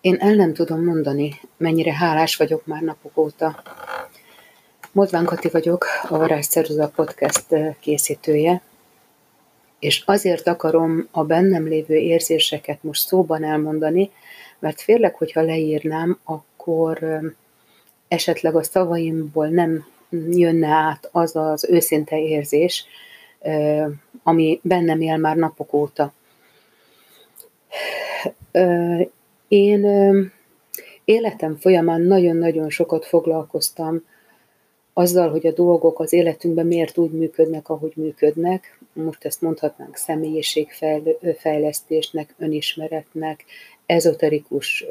Én el nem tudom mondani, mennyire hálás vagyok már napok óta. Modván Kati vagyok, a Varázs Ceruza podcast készítője, és azért akarom a bennem lévő érzéseket most szóban elmondani, mert félek, hogyha leírnám, akkor esetleg a szavaimból nem jönne át az az őszinte érzés, ami bennem él már napok óta. Én életem folyamán nagyon-nagyon sokat foglalkoztam azzal, hogy a dolgok az életünkben miért úgy működnek, ahogy működnek. Most ezt mondhatnánk személyiségfejlesztésnek, önismeretnek, ezoterikus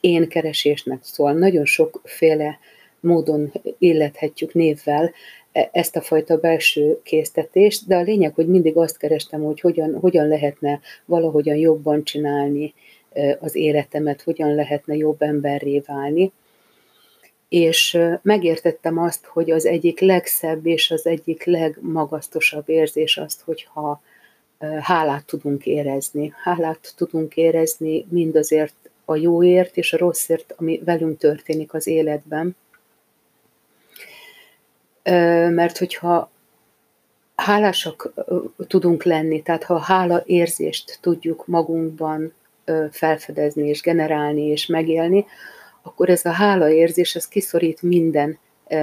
énkeresésnek, szóval nagyon sokféle módon illethetjük névvel e, ezt a fajta belső késztetést, de a lényeg, hogy mindig azt kerestem, hogy hogyan, hogyan lehetne valahogyan jobban csinálni az életemet, hogyan lehetne jobb emberré válni. És megértettem azt, hogy az egyik legszebb és az egyik legmagasztosabb érzés azt, hogyha hálát tudunk érezni. Hálát tudunk érezni mindazért a jóért és a rosszért, ami velünk történik az életben. Mert hogyha hálásak tudunk lenni, tehát ha a hála érzést tudjuk magunkban felfedezni és generálni és megélni, akkor ez a hála érzés, ez kiszorít minden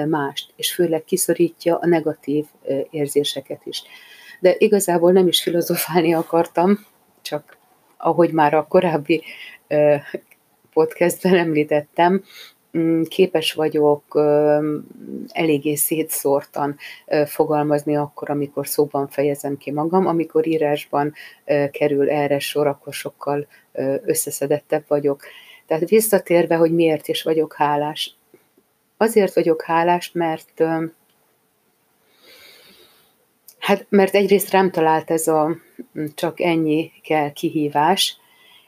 mást, és főleg kiszorítja a negatív érzéseket is. De igazából nem is filozofálni akartam, csak ahogy már a korábbi podcastben említettem, képes vagyok eléggé szétszórtan fogalmazni akkor, amikor szóban fejezem ki magam, amikor írásban kerül erre sor, akkor sokkal összeszedettebb vagyok. Tehát visszatérve, hogy miért is vagyok hálás. Azért vagyok hálás, mert Hát, mert egyrészt rám talált ez a csak ennyi kell kihívás,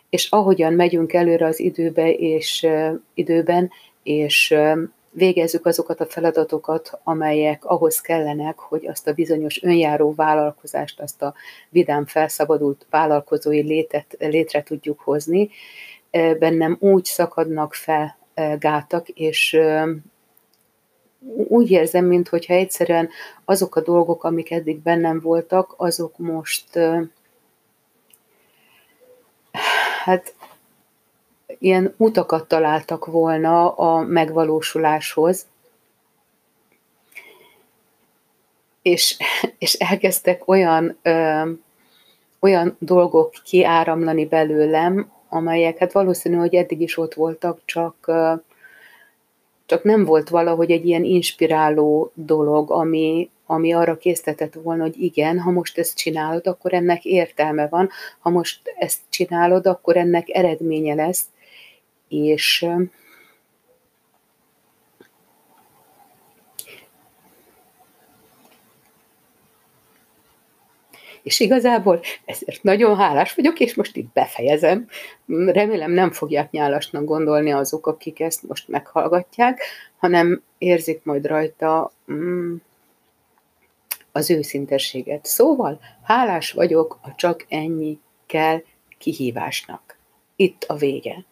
és ahogyan megyünk előre az időbe és időben, és végezzük azokat a feladatokat, amelyek ahhoz kellenek, hogy azt a bizonyos önjáró vállalkozást, azt a vidám felszabadult vállalkozói létet, létre tudjuk hozni. Bennem úgy szakadnak fel gátak, és úgy érzem, mintha egyszerűen azok a dolgok, amik eddig bennem voltak, azok most hát ilyen utakat találtak volna a megvalósuláshoz, és, és elkezdtek olyan, ö, olyan dolgok kiáramlani belőlem, amelyek hát valószínű, hogy eddig is ott voltak, csak, ö, csak nem volt valahogy egy ilyen inspiráló dolog, ami, ami arra késztetett volna, hogy igen, ha most ezt csinálod, akkor ennek értelme van, ha most ezt csinálod, akkor ennek eredménye lesz, és És igazából ezért nagyon hálás vagyok, és most itt befejezem. Remélem nem fogják nyálasnak gondolni azok, akik ezt most meghallgatják, hanem érzik majd rajta mm, az őszintességet. Szóval hálás vagyok a csak ennyi kell kihívásnak. Itt a vége.